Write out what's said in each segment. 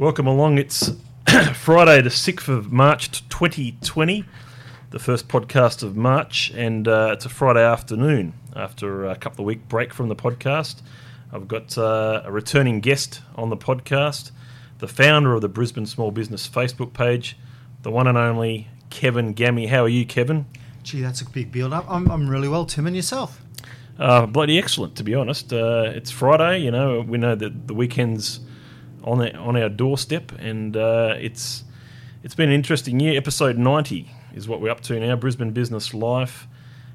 Welcome along. It's Friday, the 6th of March 2020, the first podcast of March, and uh, it's a Friday afternoon after a couple of week break from the podcast. I've got uh, a returning guest on the podcast, the founder of the Brisbane Small Business Facebook page, the one and only Kevin Gammie. How are you, Kevin? Gee, that's a big build up. I'm, I'm really well, Tim, and yourself? Uh, bloody excellent, to be honest. Uh, it's Friday, you know, we know that the weekend's on the, on our doorstep, and uh, it's it's been an interesting year. Episode ninety is what we're up to now. Brisbane Business Life,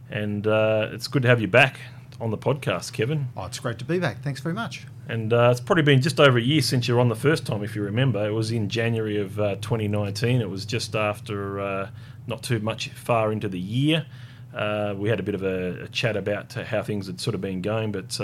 and uh, it's good to have you back on the podcast, Kevin. Oh, it's great to be back. Thanks very much. And uh, it's probably been just over a year since you were on the first time, if you remember. It was in January of uh, 2019. It was just after uh, not too much far into the year. Uh, we had a bit of a, a, chat about how things had sort of been going, but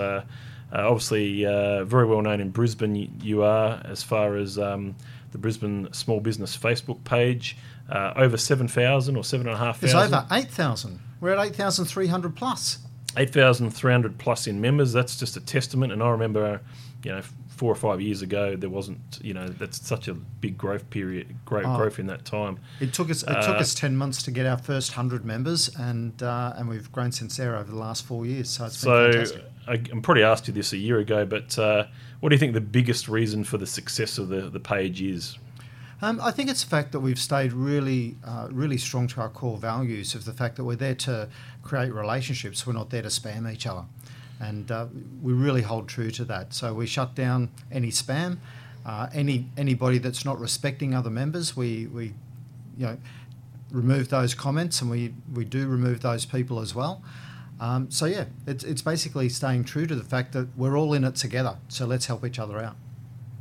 uh, obviously, uh, very well known in Brisbane, you, you are as far as um, the Brisbane Small Business Facebook page. Uh, over 7,000 or 7,500. It's over 8,000. We're at 8,300 plus. 8,300 plus in members. That's just a testament. And I remember, you know, four or five years ago, there wasn't, you know, that's such a big growth period, great oh, growth in that time. It took us, it uh, took us ten months to get our first hundred members, and uh, and we've grown since there over the last four years. So it's so been fantastic. I, am probably asked you this a year ago, but uh, what do you think the biggest reason for the success of the the page is? Um, I think it's the fact that we've stayed really, uh, really strong to our core values of the fact that we're there to create relationships. We're not there to spam each other and uh, we really hold true to that. So we shut down any spam, uh, any anybody that's not respecting other members. We we you know remove those comments, and we we do remove those people as well. Um, so yeah, it's it's basically staying true to the fact that we're all in it together. So let's help each other out.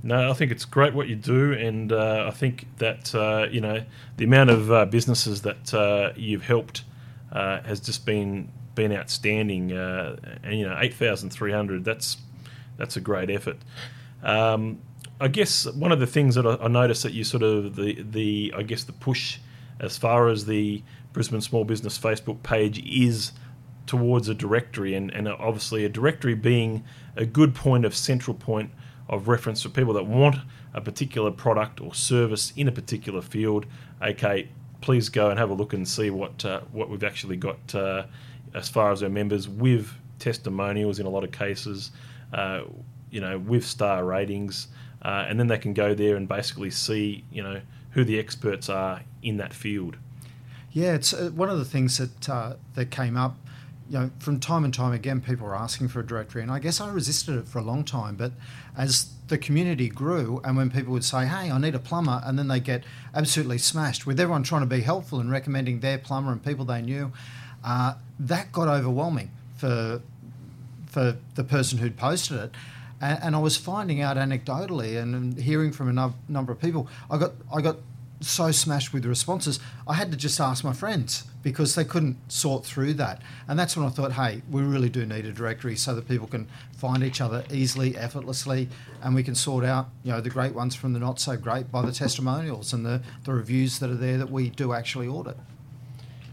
No, I think it's great what you do, and uh, I think that uh, you know the amount of uh, businesses that uh, you've helped uh, has just been been outstanding. Uh, and you know, eight thousand three hundred. That's that's a great effort. Um, I guess one of the things that I, I noticed that you sort of the the I guess the push as far as the Brisbane Small Business Facebook page is towards a directory, and, and obviously a directory being a good point of central point of reference for people that want a particular product or service in a particular field. Okay, please go and have a look and see what uh, what we've actually got uh, as far as our members with testimonials in a lot of cases, uh, you know, with star ratings, uh, and then they can go there and basically see, you know, who the experts are in that field. Yeah, it's uh, one of the things that uh, that came up. You know, from time and time again, people were asking for a directory, and I guess I resisted it for a long time. But as the community grew, and when people would say, "Hey, I need a plumber," and then they get absolutely smashed with everyone trying to be helpful and recommending their plumber and people they knew, uh, that got overwhelming for for the person who'd posted it. And, and I was finding out anecdotally and hearing from a no, number of people, I got I got so smashed with responses, I had to just ask my friends because they couldn't sort through that. And that's when I thought, hey, we really do need a directory so that people can find each other easily, effortlessly, and we can sort out, you know, the great ones from the not so great by the testimonials and the, the reviews that are there that we do actually audit.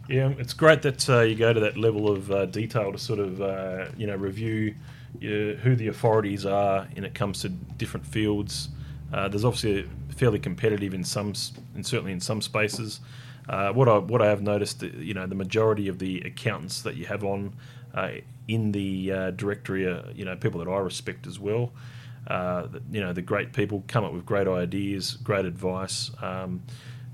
Yeah, it's great that uh, you go to that level of uh, detail to sort of uh, you know review uh, who the authorities are when it comes to different fields. Uh, there's obviously fairly competitive in some, and certainly in some spaces. Uh, what I what I have noticed, you know, the majority of the accountants that you have on in the directory are you know people that I respect as well. you know, the great people come up with great ideas, great advice. Um,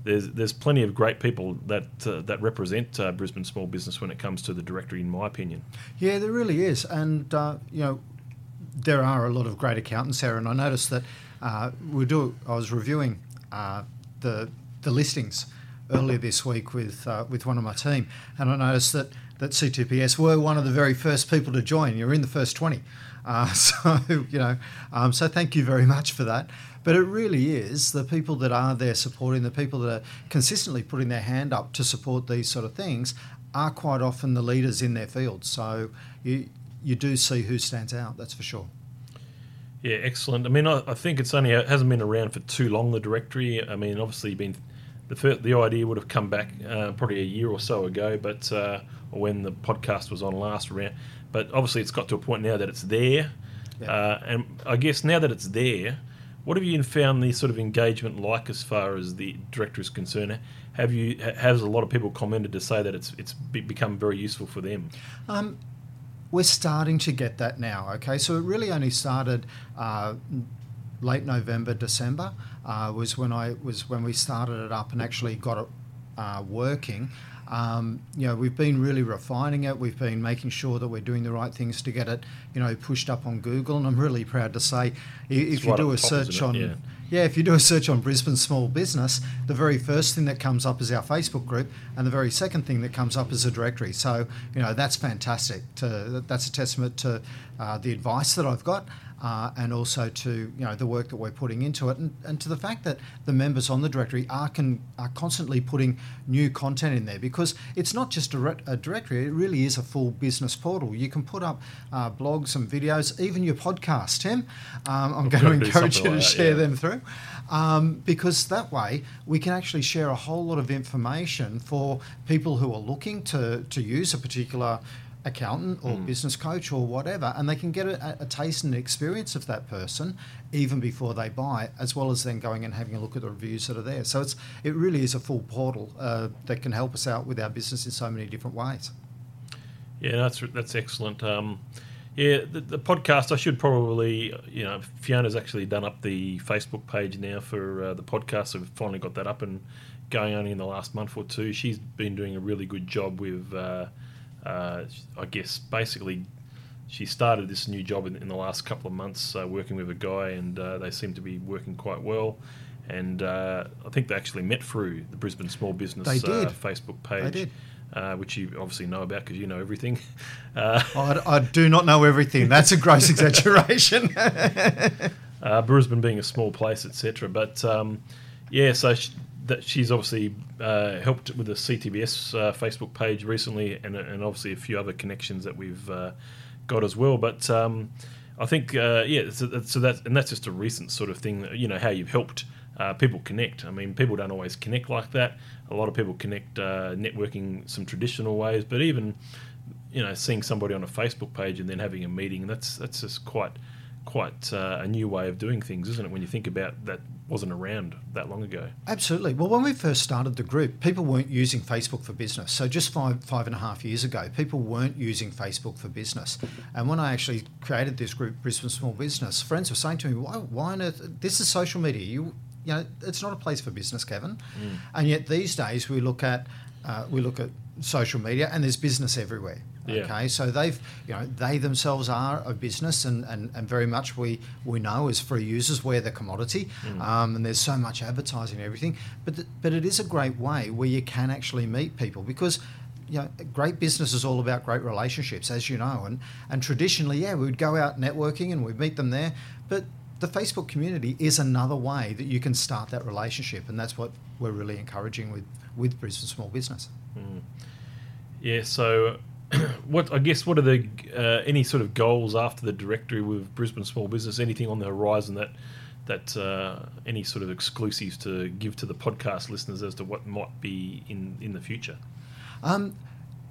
there's there's plenty of great people that uh, that represent uh, Brisbane small business when it comes to the directory, in my opinion. Yeah, there really is, and uh, you know, there are a lot of great accountants there, and I noticed that uh, we do. I was reviewing uh, the the listings earlier this week with uh, with one of my team, and I noticed that that C2PS were one of the very first people to join. You're in the first twenty, so you know, um, so thank you very much for that. But it really is the people that are there supporting, the people that are consistently putting their hand up to support these sort of things are quite often the leaders in their field. So you, you do see who stands out, that's for sure. Yeah, excellent. I mean, I, I think it's only it hasn't been around for too long. The directory. I mean, obviously, been the first, the idea would have come back uh, probably a year or so ago, but uh, when the podcast was on last round. But obviously, it's got to a point now that it's there, yeah. uh, and I guess now that it's there, What have you found the sort of engagement like as far as the director is concerned? Have you has a lot of people commented to say that it's it's become very useful for them? Um, we're starting to get that now. Okay, so it really only started uh, late November, December uh, was when I was when we started it up and actually got it uh, working. Um, you know, we've been really refining it. We've been making sure that we're doing the right things to get it, you know, pushed up on Google. And I'm really proud to say, if it's you right do a top, search on, yeah. yeah, if you do a search on Brisbane small business, the very first thing that comes up is our Facebook group, and the very second thing that comes up is a directory. So, you know, that's fantastic. To, that's a testament to uh, the advice that I've got uh, and also to you know the work that we're putting into it, and, and to the fact that the members on the directory are can are constantly putting new content in there because it's not just a, a directory; it really is a full business portal. You can put up uh, blogs and videos, even your podcast. Tim, um, I'm going to encourage you to like that, share yeah. them through, um, because that way we can actually share a whole lot of information for people who are looking to to use a particular accountant or Mm. business coach or whatever, and they can get a, a taste and experience of that person even before they buy, as well as then going and having a look at the reviews that are there. So it's it really is a full portal uh, that can help us out with our business in so many different ways. Yeah, that's that's excellent. Um, yeah, the, the podcast. I should probably, you know, Fiona's actually done up the Facebook page now for uh, the podcast. So we've finally got that up and going only in the last month or two. She's been doing a really good job with, uh, uh, I guess, basically. She started this new job in, in the last couple of months, uh, working with a guy, and uh, they seem to be working quite well. And uh, I think they actually met through the Brisbane Small Business. Uh, Facebook page. Uh, which you obviously know about because you know everything. Uh, I, I do not know everything. That's a gross exaggeration. uh, Brisbane being a small place, etc. But um, yeah, so sh that she's obviously uh, helped with the CTBS uh, Facebook page recently, and, and obviously a few other connections that we've uh, got as well. But um, I think uh, yeah, so, so that and that's just a recent sort of thing. You know how you've helped. Uh, people connect. I mean, people don't always connect like that. A lot of people connect uh, networking some traditional ways, but even you know seeing somebody on a Facebook page and then having a meeting that's that's just quite quite uh, a new way of doing things, isn't it? When you think about that wasn't around that long ago. Absolutely. Well, when we first started the group, people weren't using Facebook for business. So just five five and a half years ago, people weren't using Facebook for business. And when I actually created this group, Brisbane Small Business, friends were saying to me, "Why? Why on earth? This is social media. You, you know, it's not a place for business, Kevin." And yet these days we look at uh, we look at social media, and there's business everywhere. Yeah. Okay, so they've, you know, they themselves are a business, and, and, and very much we we know as free users we're the commodity, um, and there's so much advertising and everything. But th- but it is a great way where you can actually meet people because. You know, great business is all about great relationships, as you know, and and traditionally, yeah, we would go out networking and we'd meet them there. But the Facebook community is another way that you can start that relationship, and that's what we're really encouraging with with Brisbane Small Business. Yeah. So, what I guess what are the uh, any sort of goals after the directory with Brisbane Small Business? Anything on the horizon that that uh, any sort of exclusives to give to the podcast listeners as to what might be in in the future? Um,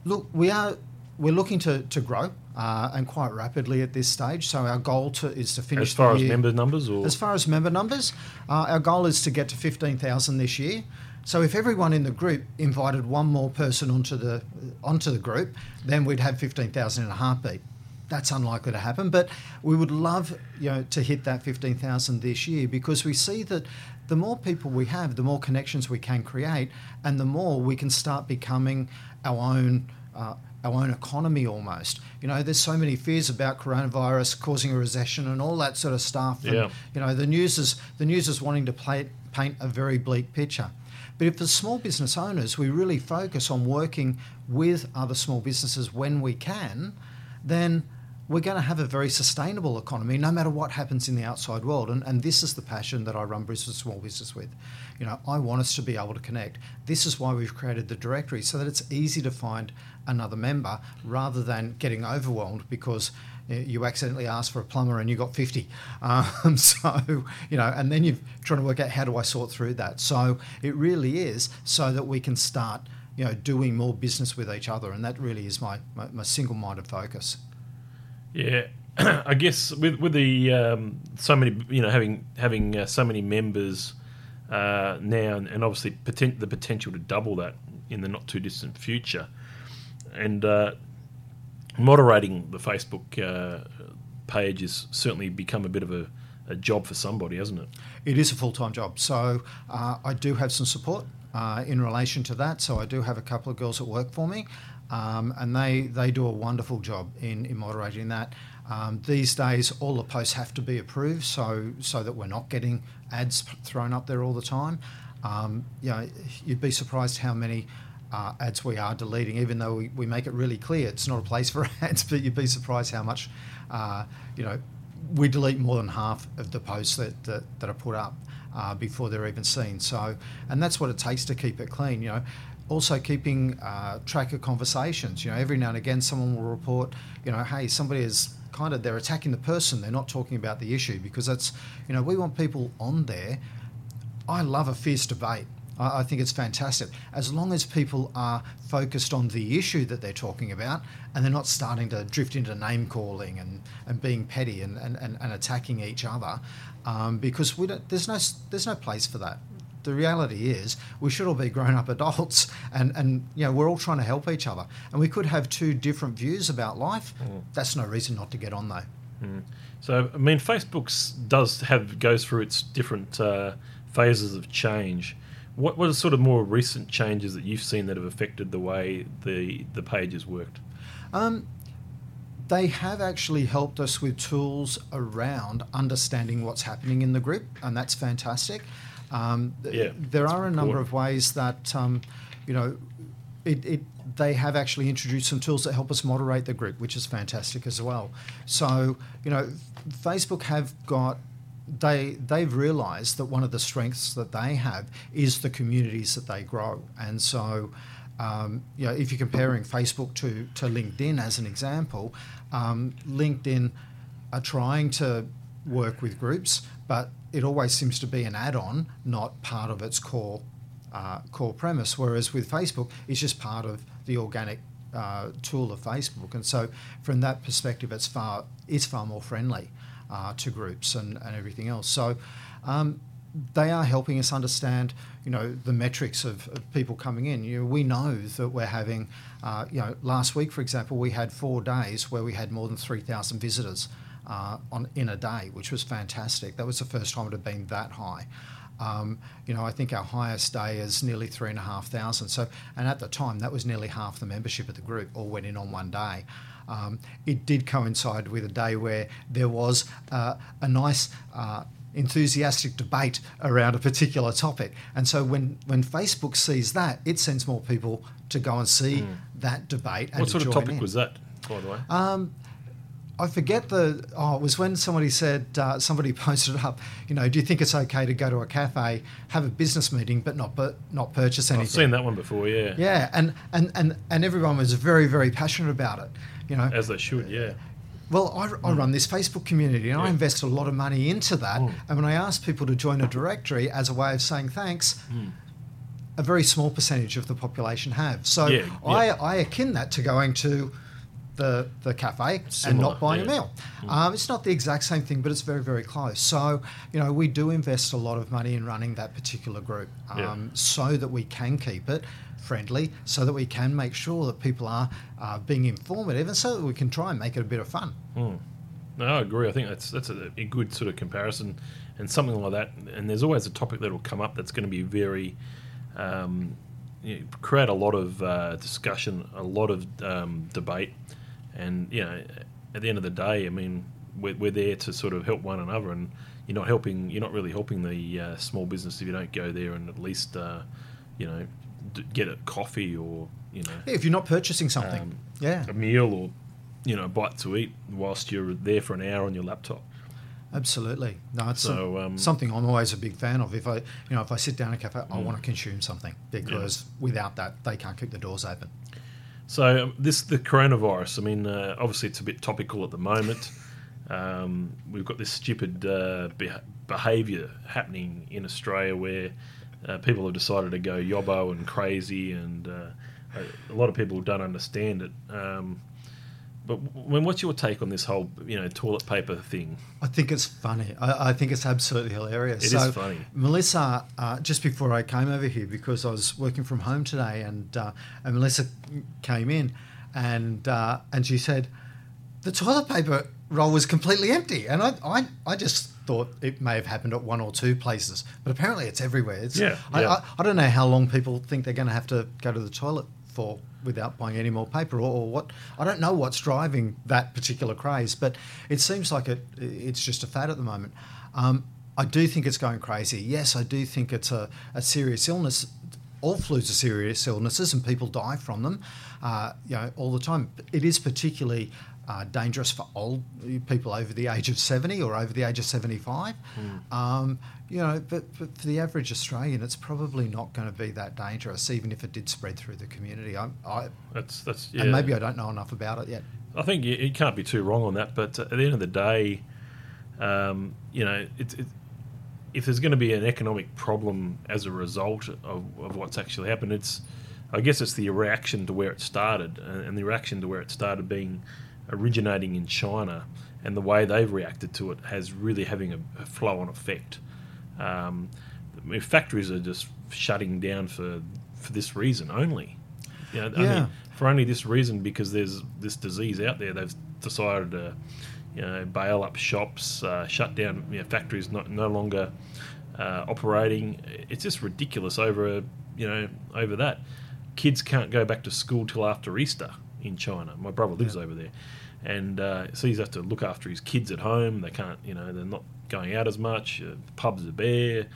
look, we are we're looking to, to grow uh, and quite rapidly at this stage. So our goal to, is to finish As far as year- member numbers, or As far as member numbers, uh, our goal is to get to fifteen thousand this year. So if everyone in the group invited one more person onto the onto the group, then we'd have fifteen thousand in a heartbeat. That's unlikely to happen, but we would love you know to hit that fifteen thousand this year because we see that the more people we have, the more connections we can create, and the more we can start becoming our own. Uh, our own economy almost. You know, there's so many fears about coronavirus causing a recession and all that sort of stuff. And, Yeah. you know, the news is the news is wanting to play, paint a very bleak picture. But if as small business owners we really focus on working with other small businesses when we can, then we're going to have a very sustainable economy no matter what happens in the outside world. And, and this is the passion that I run Brisbane Small Business with. You know, I want us to be able to connect. This is why we've created the directory so that it's easy to find another member rather than getting overwhelmed because uh, you accidentally asked for a plumber and you got 50. Um, so, you know, and then you're trying to work out how do I sort through that. So it really is so that we can start, you know, doing more business with each other. And that really is my, my, my single minded focus. Yeah, I guess with with the um, so many you know having having uh, so many members uh, now and, and obviously poten- the potential to double that in the not too distant future, and uh, moderating the Facebook uh, page has certainly become a bit of a, a job for somebody, hasn't it? It is a full time job. So uh, I do have some support uh, in relation to that. So I do have a couple of girls that work for me, um, and they, they do a wonderful job in, in moderating that. Um, these days, all the posts have to be approved, so so that we're not getting ads thrown up there all the time. Um, you know, you'd be surprised how many uh, ads we are deleting, even though we, we make it really clear it's not a place for ads. But you'd be surprised how much, uh, you know, we delete more than half of the posts that that, that are put up uh, before they're even seen. So, and that's what it takes to keep it clean. You know, also keeping uh, track of conversations. You know, every now and again, someone will report, you know, hey, somebody is kind of they're attacking the person. They're not talking about the issue because that's, you know, we want people on there. I love a fierce debate. I, I think it's fantastic. As long as people are focused on the issue that they're talking about and they're not starting to drift into name calling and, and being petty and, and, and, and attacking each other um, because we don't, there's no there's no place for that. The reality is we should all be grown up adults and, and you know we're all trying to help each other. And we could have two different views about life. Mm. that's no reason not to get on though. Mm. so i mean facebook's does have goes through its different uh, phases of change what what are sort of more recent changes that you've seen that have affected the way the the page has worked um, they have actually helped us with tools around understanding what's happening in the group, and that's fantastic. Um, yeah, there are a number of ways that, um, you know, it, it, they have actually introduced some tools that help us moderate the group, which is fantastic as well. So, you know, Facebook have got they they've realised that one of the strengths that they have is the communities that they grow, and so. Um, you know, if you're comparing Facebook to, to LinkedIn as an example, um, LinkedIn are trying to work with groups, but it always seems to be an add-on, not part of its core uh, core premise. Whereas with Facebook, it's just part of the organic uh, tool of Facebook, and so from that perspective, it's far it's far more friendly uh, to groups and, and everything else. So. Um, they are helping us understand, you know, the metrics of, of people coming in. You know, we know that we're having, uh, you know, last week, for example, we had four days where we had more than 3,000 visitors uh, on in a day, which was fantastic. That was the first time it had been that high. Um, you know, I think our highest day is nearly three and a half thousand. So, and at the time, that was nearly half the membership of the group all went in on one day. Um, it did coincide with a day where there was uh, a nice. Uh, enthusiastic debate around a particular topic. And so when, when Facebook sees that, it sends more people to go and see mm. that debate. what sort of topic in. was that, by the way? Um, I forget the. Oh, it was when somebody said uh, somebody posted up. You know, do you think it's okay to go to a cafe, have a business meeting, but not but not purchase anything? I've seen that one before. Yeah. Yeah, and and and and everyone was very very passionate about it. You know, as they should. Yeah. Well, I, I run this Facebook community and yeah. I invest a lot of money into that. Mm. And when I ask people to join a directory as a way of saying thanks, mm. a very small percentage of the population have. So yeah, yeah. I, I akin that to going to the, the cafe Similar, and not buying a meal. Mm. Um, it's not the exact same thing, but it's very, very close. So, you know, we do invest a lot of money in running that particular group um, so that we can keep it friendly so that we can make sure that people are uh, being informative and so that we can try and make it a bit of fun. Mm. No, I agree. I think that's that's a, a, good sort of comparison and something like that. And there's always a topic that will come up that's going to be very um, you know, create a lot of uh, discussion, a lot of um, debate, and you know, at the end of the day, I mean, we're, we're there to sort of help one another, and you're not helping. You're not really helping the uh, small business if you don't go there and at least uh, you know get a coffee or you know. Yeah, if you're not purchasing something. Um, yeah. a meal or you know a bite to eat whilst you're there for an hour on your laptop. Absolutely. No it's so, some, um, something i'm always a big fan of. If i you know if i sit down at a cafe mm. i want to consume something because yeah. without that they can't keep the doors open. So um, this the coronavirus i mean uh, obviously it's a bit topical at the moment. Um, we've got this stupid uh, behaviour happening in australia where uh, people have decided to go yobbo and crazy, and uh, a lot of people don't understand it. Um, but when what's your take on this whole you know toilet paper thing? I think it's funny. I, I think it's absolutely hilarious. It so, is funny. Melissa, uh, just before I came over here, because I was working from home today, and uh, and Melissa came in, and uh, and she said, the toilet paper roll was completely empty, and I, I I just thought it may have happened at one or two places, but apparently it's everywhere. It's, Yeah, I, yeah. I, I don't know how long people think they're going to have to go to the toilet for without buying any more paper, or, or what. I don't know what's driving that particular craze, but it seems like it it's just a fad at the moment. Um, I do think it's going crazy. Yes, I do think it's a, a serious illness. All flus are serious illnesses, and people die from them, uh, you know, all the time. It is particularly uh, dangerous for old people over the age of 70 or over the age of 75. Um, you know, but, but for the average Australian, it's probably not going to be that dangerous, even if it did spread through the community. I, I, That's that's yeah. And maybe I don't know enough about it yet. I think you, you can't be too wrong on that. But at the end of the day, um, you know, it, it, if there's going to be an economic problem as a result of, of what's actually happened, it's I guess it's the reaction to where it started, and, and the reaction to where it started being originating in China, and the way they've reacted to it has really having a, a flow-on effect. Um, I mean, factories are just shutting down for for this reason only. You know, Yeah. only, for only this reason because there's this disease out there. They've decided to, you know, bail up shops, uh, shut down you know, factories, not no longer uh, operating. It's just ridiculous over you know over that. Kids can't go back to school till after Easter in China. My brother lives over there, and uh, so he's have to look after his kids at home. They can't, you know, they're not going out as much. Uh, the pubs are bare.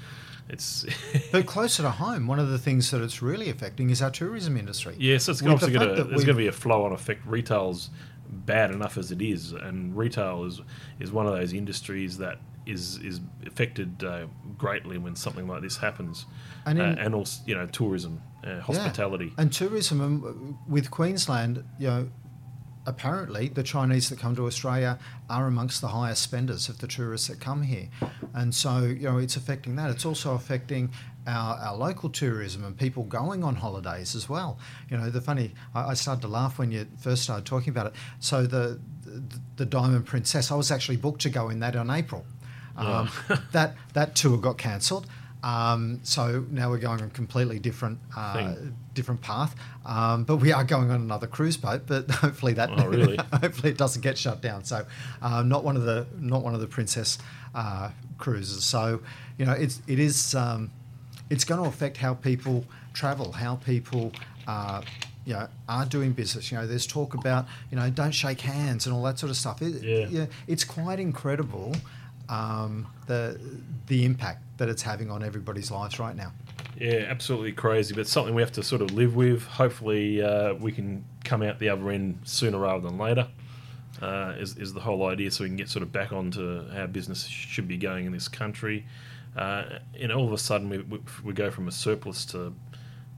It's But closer to home, one of the things that it's really affecting is our tourism industry. Yeah, so it's With obviously going to there's going to be a flow-on effect. Retail's bad enough as it is, and retail is is one of those industries that is is affected uh, greatly when something like this happens, And in- uh, and also you know tourism, uh, hospitality. And tourism um, with Queensland, you know, apparently the Chinese that come to Australia are amongst the highest spenders of the tourists that come here. And so, you know, it's affecting that. It's also affecting our, our local tourism and people going on holidays as well. You know, the funny, I, I started to laugh when you first started talking about it. So the, the, the Diamond Princess, I was actually booked to go in that on April. Um, that, that tour got cancelled. Um, so now we're going on a completely different uh, different path. Um, but we are going on another cruise boat. But hopefully that Oh, really? hopefully it doesn't get shut down. So uh, not one of the not one of the princess uh, cruises. So you know it's it is um, it's going to affect how people travel, how people. Uh, you know, are doing business. You know, there's talk about you know don't shake hands and all that sort of stuff. It, Yeah. it's quite incredible um, the the impact that it's having on everybody's lives right now. Yeah, absolutely crazy, but something we have to sort of live with. Hopefully, uh, we can come out the other end sooner rather than later. Uh, is, is the whole idea, so we can get sort of back onto how business should be going in this country. Uh, and all of a sudden, we, we, we go from a surplus to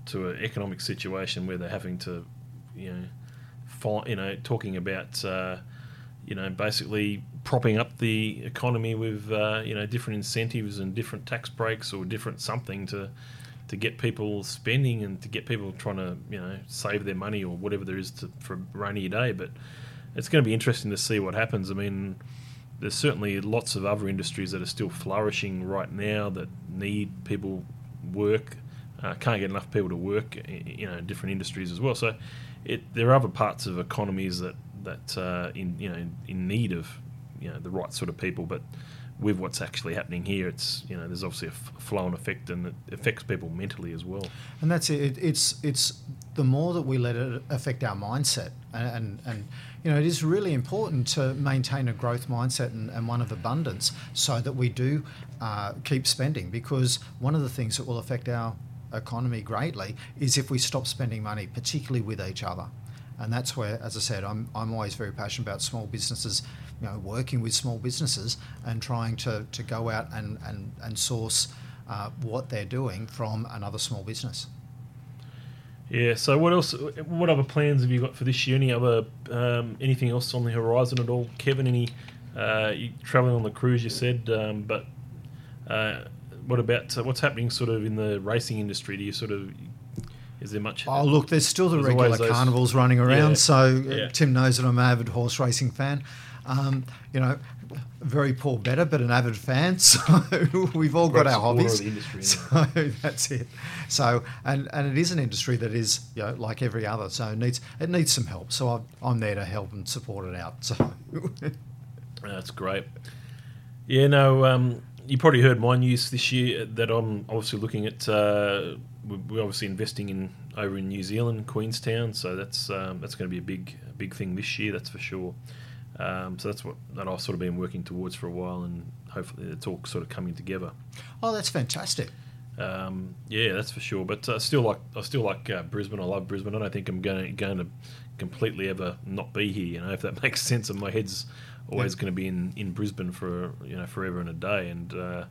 to an economic situation where they're having to, you know, fi- you know, talking about, uh, you know, basically propping up the economy with, uh, you know, different incentives and different tax breaks or different something to to get people spending and to get people trying to, you know, save their money or whatever there is to, for a rainy day. But it's going to be interesting to see what happens. I mean, there's certainly lots of other industries that are still flourishing right now that need people work. Uh, can't get enough people to work, you know, in different industries as well. So, it there are other parts of economies that that uh, in you know in need of you know the right sort of people, but with what's actually happening here, it's you know there's obviously a f- flow and effect and it affects people mentally as well. And that's it. it. It's it's the more that we let it affect our mindset, and and, and you know it is really important to maintain a growth mindset and, and one of abundance, so that we do uh, keep spending. Because one of the things that will affect our economy greatly is if we stop spending money, particularly with each other. And that's where, as I said, I'm, I'm always very passionate about small businesses, you know, working with small businesses and trying to, to go out and, and, and source uh, what they're doing from another small business. Yeah. So what else? What other plans have you got for this year? Any other um, anything else on the horizon at all, Kevin? Any uh, you traveling on the cruise? You said, um, but uh, what about uh, what's happening sort of in the racing industry? Do you sort of Is there much? Oh, look, there's still the There's regular carnivals running around. Yeah. So uh, Yeah. Tim knows that I'm an avid horse racing fan. Um, you know, very poor better, but an avid fan. So we've all got our hobbies. industry, so that's it. So and and it is an industry that is you know like every other. So it needs it needs some help. So I'm, I'm there to help and support it out. So That's great. Yeah, no, um, you probably heard my news this year that I'm obviously looking at. Uh, we- we're obviously investing in over in New Zealand, Queenstown. So that's um, that's going to be a big a big thing this year. That's for sure. Um, so that's what that I've sort of been working towards for a while, and hopefully it's all sort of coming together. oh, that's fantastic. Um, yeah, that's for sure. But uh, still like I still like uh, Brisbane. I love Brisbane. I don't think I'm going going to completely ever not be here. You know, if that makes sense. And my head's always Yeah. going to be in, in Brisbane for you know forever and a day. And uh,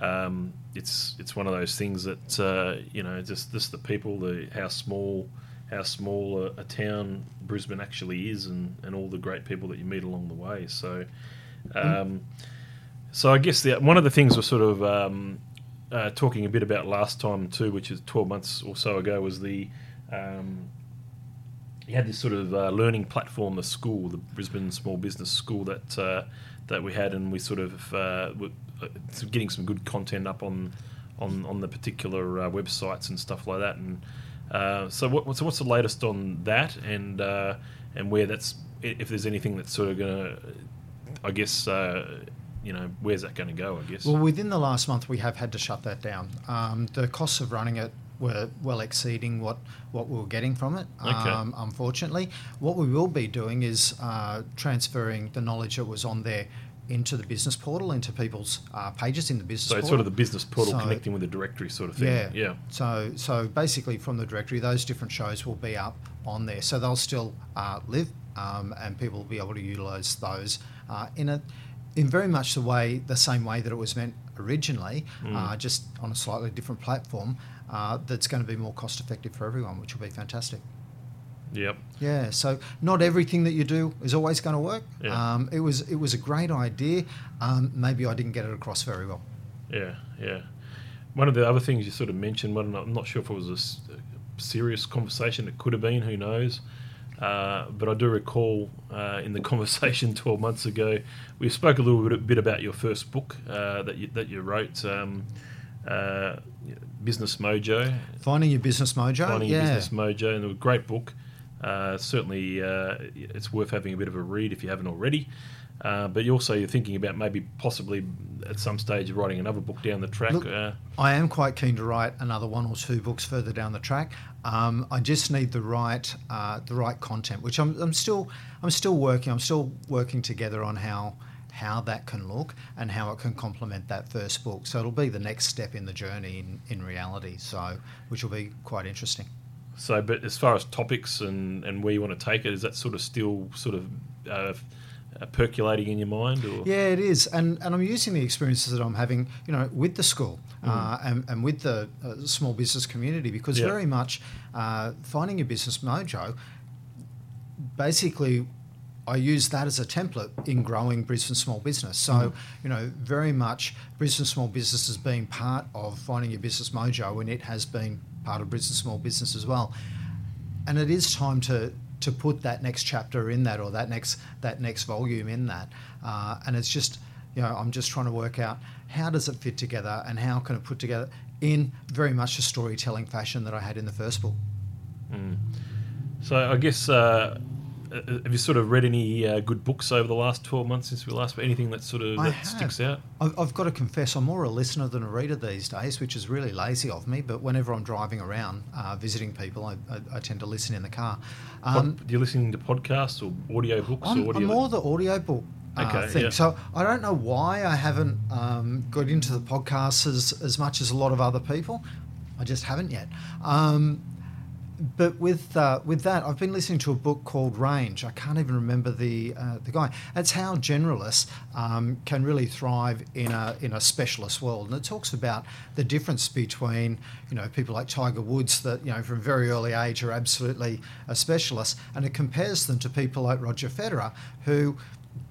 um, it's it's one of those things that uh, you know just just the people, the how small how small a, a town Brisbane actually is, and, and all the great people that you meet along the way. So. Um, so I guess the, one of the things we're sort of um, uh, talking a bit about last time too, which is 12 months or so ago, was the um, you had this sort of uh, learning platform, the school, the Brisbane Small Business School that uh, that we had, and we sort of uh, were uh, getting some good content up on on, on the particular uh, websites and stuff like that. And uh, so, what, so what's the latest on that, and uh, and where that's if there's anything that's sort of going to, I guess. Uh, you know, where's that going to go? I guess. Well, within the last month, we have had to shut that down. Um, the costs of running it were well exceeding what, what we were getting from it. Okay. Um, unfortunately, what we will be doing is uh, transferring the knowledge that was on there into the business portal, into people's uh, pages in the business So it's portal. sort of the business portal So- connecting with the directory sort of thing. Yeah. Yeah. So, so basically, from the directory, those different shows will be up on there. So they'll still uh, live, um, and people will be able to utilise those uh, in a, in very much the way, the same way that it was meant originally, Mm. uh, just on a slightly different platform. Uh, that's going to be more cost effective for everyone, which will be fantastic. Yep. Yeah, so not everything that you do is always going to work. Yeah. Um, it was it was a great idea. Um, maybe I didn't get it across very well. Yeah. Yeah. One of the other things you sort of mentioned, one, I'm not sure if it was a serious conversation. It could have been. Who knows? Uh, but I do recall uh, in the conversation 12 months ago, we spoke a little bit, bit about your first book uh, that you, that you wrote, um, uh, Business Mojo. Finding your business mojo. Finding yeah. Your Business Mojo, and it was a great book. Uh, certainly, uh, it's worth having a bit of a read if you haven't already. Uh, but you also you're thinking about maybe possibly at some stage writing another book down the track. Look, uh, I am quite keen to write another one or two books further down the track. Um, I just need the right uh, the right content, which I'm, I'm still I'm still working. I'm still working together on how how that can look and how it can complement that first book. So it'll be the next step in the journey in, in reality. So which will be quite interesting. So, but as far as topics and, and where you want to take it, is that sort of still sort of uh, uh, percolating in your mind? Or Yeah, it is, and and I'm using the experiences that I'm having, you know, with the school uh, and and with the uh, small business community, because Yeah. very much uh, finding your business mojo. Basically, I use that as a template in growing Brisbane small business. So, you know, very much Brisbane small business has been part of finding your business mojo, and it has been part of Brisbane small business as well. And it is time to to put that next chapter in that or that next that next volume in that. Uh, and it's just you know i'm just trying to work out how does it fit together and how can it put together in very much the storytelling fashion that i had in the first book. So I guess uh, have you sort of read any uh, good books over the last twelve months since we last? But anything that sort of that sticks out? I've, I've got to confess i'm more a listener than a reader these days which is really lazy of me but whenever i'm driving around uh, visiting people I, I, I tend to listen in the car um, Pod- you listening to podcasts or audio books I'm, or do I'm more the audiobook uh, Okay, thing. yeah. So I don't know why I haven't um, got into the podcasts as, as much as a lot of other people. I just haven't yet. Um, but with uh, with that, I've been listening to a book called Range. I can't even remember the uh, the guy. It's how generalists um, can really thrive in a in a specialist world, and it talks about the difference between you know people like Tiger Woods that you know from a very early age are absolutely a specialist, and it compares them to people like Roger Federer who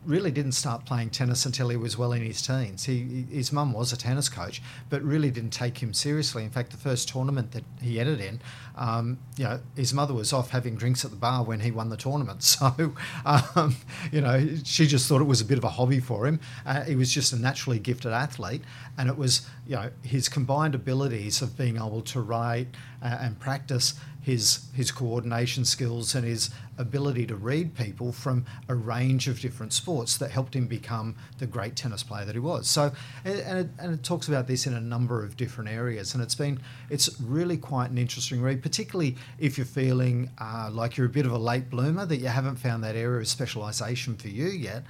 really didn't start playing tennis until he was well in his teens. He, his mum was a tennis coach, but really didn't take him seriously. In fact, the first tournament that he entered in, um, you know, his mother was off having drinks at the bar when he won the tournament. So, um, you know, she just thought it was a bit of a hobby for him. Uh, he was just a naturally gifted athlete, and it was, you know, his combined abilities of being able to write uh, and practice his his coordination skills and his ability to read people from a range of different sports that helped him become the great tennis player that he was. So, and it, and it talks about this in a number of different areas, and it's been it's really quite an interesting read, particularly if you're feeling uh, like you're a bit of a late bloomer that you haven't found that area of specialisation for you yet.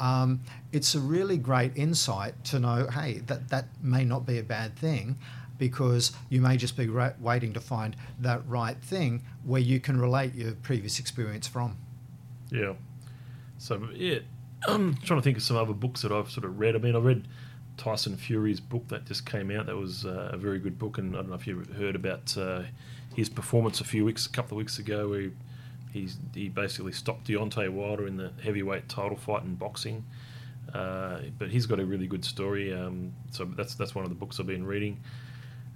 Um, it's a really great insight to know, hey, that that may not be a bad thing because you may just be ra- waiting to find that right thing where you can relate your previous experience from. Yeah. So yeah, I'm trying to think of some other books that I've sort of read. I mean, I read Tyson Fury's book that just came out. That was uh, a very good book, and I don't know if you heard about uh, his performance a few weeks, a couple of weeks ago, where he, he's, he basically stopped Deontay Wilder in the heavyweight title fight in boxing. Uh, but he's got a really good story. Um, so that's that's one of the books I've been reading.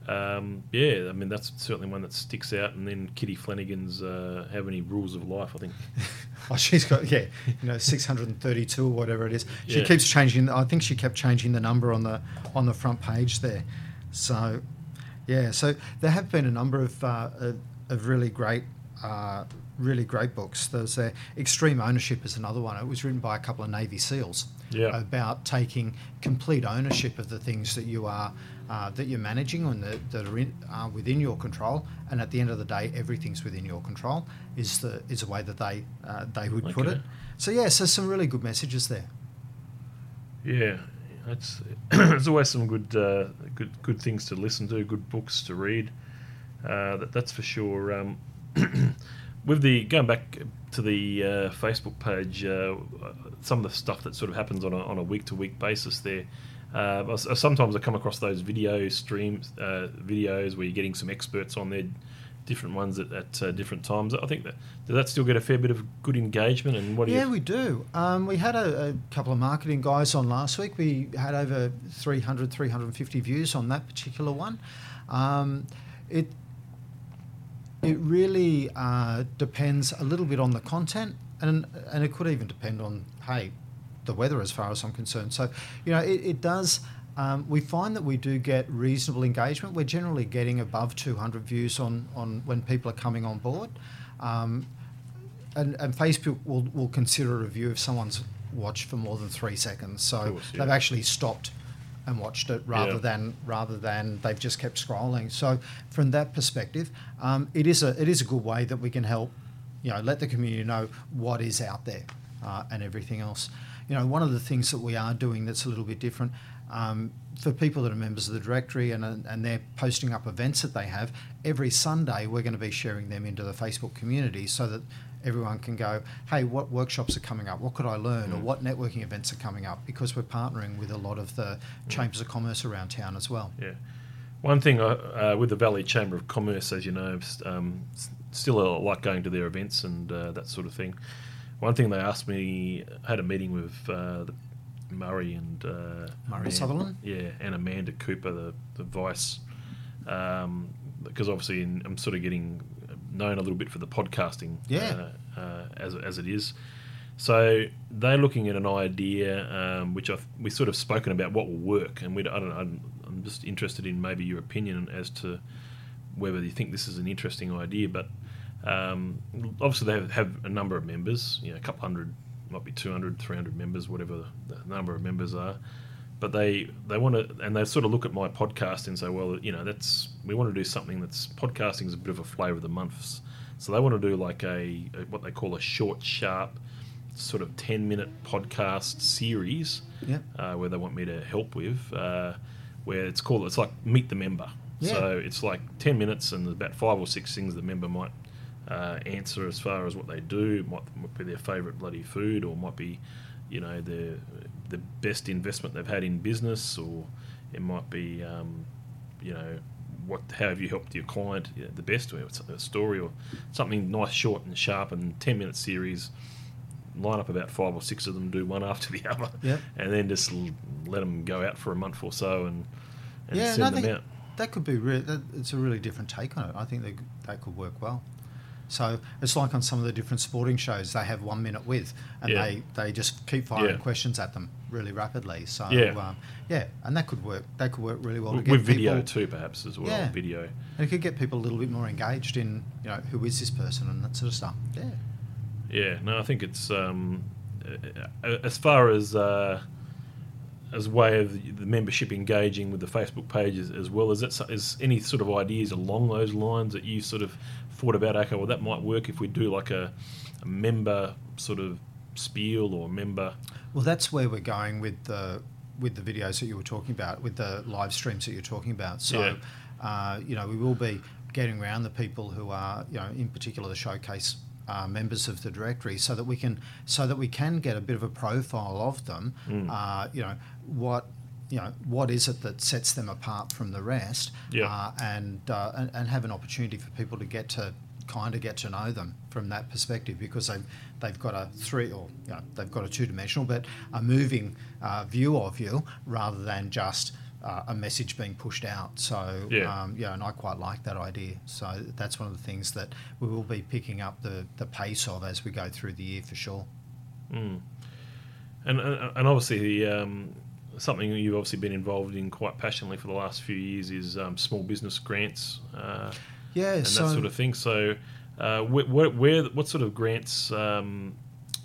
Um, yeah, I mean that's certainly one that sticks out. And then Kitty Flanagan's uh, "How Many Rules of Life," I think. oh, she's got yeah, you know, six hundred and thirty-two or whatever it is. She Yeah. keeps changing. I think she kept changing the number on the on the front page there. So, yeah, so there have been a number of uh, of, of really great. Uh, really great books. There's uh, Extreme Ownership is another one. It was written by a couple of Navy SEALs Yeah. about taking complete ownership of the things that you are uh, that you're managing and that, that are, in, are within your control. And at the end of the day, everything's within your control. Is the is a way that they uh, they would put it. So yeah, so some really good messages there. Yeah, it's there's always some good uh, good good things to listen to, good books to read. Uh, that, that's for sure. Um, with the going back to the uh, Facebook page, uh, some of the stuff that sort of happens on a on a week to week basis there. Uh, s- sometimes I come across those video streams, uh, videos where you're getting some experts on there, different ones at, at uh, different times. I think that does that still get a fair bit of good engagement. And what do Yeah, you? we do. Um, we had a, a couple of marketing guys on last week. We had over 300, 350 views on that particular one. Um, it it really uh, depends a little bit on the content, and and it could even depend on hey, the weather as far as I'm concerned. So you know, it, it does. Um, we find that we do get reasonable engagement. We're generally getting above 200 views on, on when people are coming on board. Um, and, and Facebook will, will consider a review if someone's watched for more than three seconds. So course, yeah. they've actually stopped and watched it rather Yeah. than rather than they've just kept scrolling. So from that perspective, um, it is a it is a good way that we can help, you know, let the community know what is out there uh, and everything else. You know, one of the things that we are doing that's a little bit different. Um, for people that are members of the directory and, and they're posting up events that they have, every Sunday we're going to be sharing them into the Facebook community so that everyone can go, hey, what workshops are coming up? What could I learn? Or Mm. what networking events are coming up? Because we're partnering with a lot of the chambers of commerce around town as well. Yeah. One thing uh, uh, with the Valley Chamber of Commerce, as you know, um, still a like going to their events and uh, that sort of thing. One thing they asked me, I had a meeting with uh, the Murray and uh, Murray Sutherland? yeah, and Amanda Cooper, the the vice, um, because obviously in, I'm sort of getting known a little bit for the podcasting, Yeah. uh, uh, as as it is. So they're looking at an idea um, which I've, we sort of spoken about what will work, and we I don't know, I'm, I'm just interested in maybe your opinion as to whether you think this is an interesting idea. But um, obviously they have, have a number of members, you know, a couple hundred, might be 200, 300 members, whatever the number of members are. But they they want to, and they sort of look at my podcast and say, well, you know, that's we want to do something that's podcasting is a bit of a flavour of the month. So they want to do like a, a what they call a short, sharp, sort of ten minute podcast series Yep. uh, where they want me to help with, uh, where it's called it's like meet the member. Yeah. So it's like ten minutes and there's about five or six things the member might uh, answer as far as what they do. Might, might be their favourite bloody food, or might be, you know, the the best investment they've had in business, or it might be, um, you know, what how have you helped your client you know, the best, or it's a story, or something nice, short and sharp, and ten minute series line up about five or six of them, do one after the other, Yep. and then just l- let them go out for a month or so and, and yeah, send them out. that could be re- that, it's a really different take on it. I think that could work well. So it's like on some of the different sporting shows, they have one minute with, and Yeah. they, they just keep firing Yeah. questions at them really rapidly. So Yeah. um, yeah, and that could work. That could work really well to With get with video people, too, perhaps as well. Yeah. Video. and it could get people a little bit more engaged in you know who is this person and that sort of stuff. Yeah, Yeah, no, I think it's um, as far as uh, as way of the membership engaging with the Facebook pages as well. Is that is any sort of ideas along those lines that you sort of thought about? Okay, well that might work if we do like a, a member sort of spiel or member. well that's where we're going with the with the videos that you were talking about, with the live streams that you're talking about. So Yeah. uh, you know we will be getting around the people who are you know in particular the showcase. Uh, members of the directory, so that we can, so that we can get a bit of a profile of them. Mm. Uh, you know what, you know what is it that sets them apart from the rest, Yeah. uh, and, uh, and and have an opportunity for people to get to kind of get to know them from that perspective because they've they've got a three or you know, they've got a two dimensional but a moving uh, view of you rather than just uh, a message being pushed out. So Yeah. um, yeah, and I quite like that idea. So that's one of the things that we will be picking up the the pace of as we go through the year for sure. Mm. And, and and obviously the um, something you've obviously been involved in quite passionately for the last few years is um, small business grants. Uh, Yeah, and so that sort of thing. So, uh, where, where, where, what sort of grants um,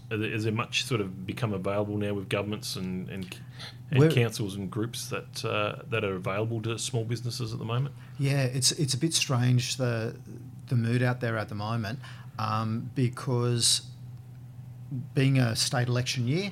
there, is there much sort of become available now with governments and and, and councils and groups that uh, that are available to small businesses at the moment? Yeah, it's it's a bit strange the the mood out there at the moment um, because being a state election year,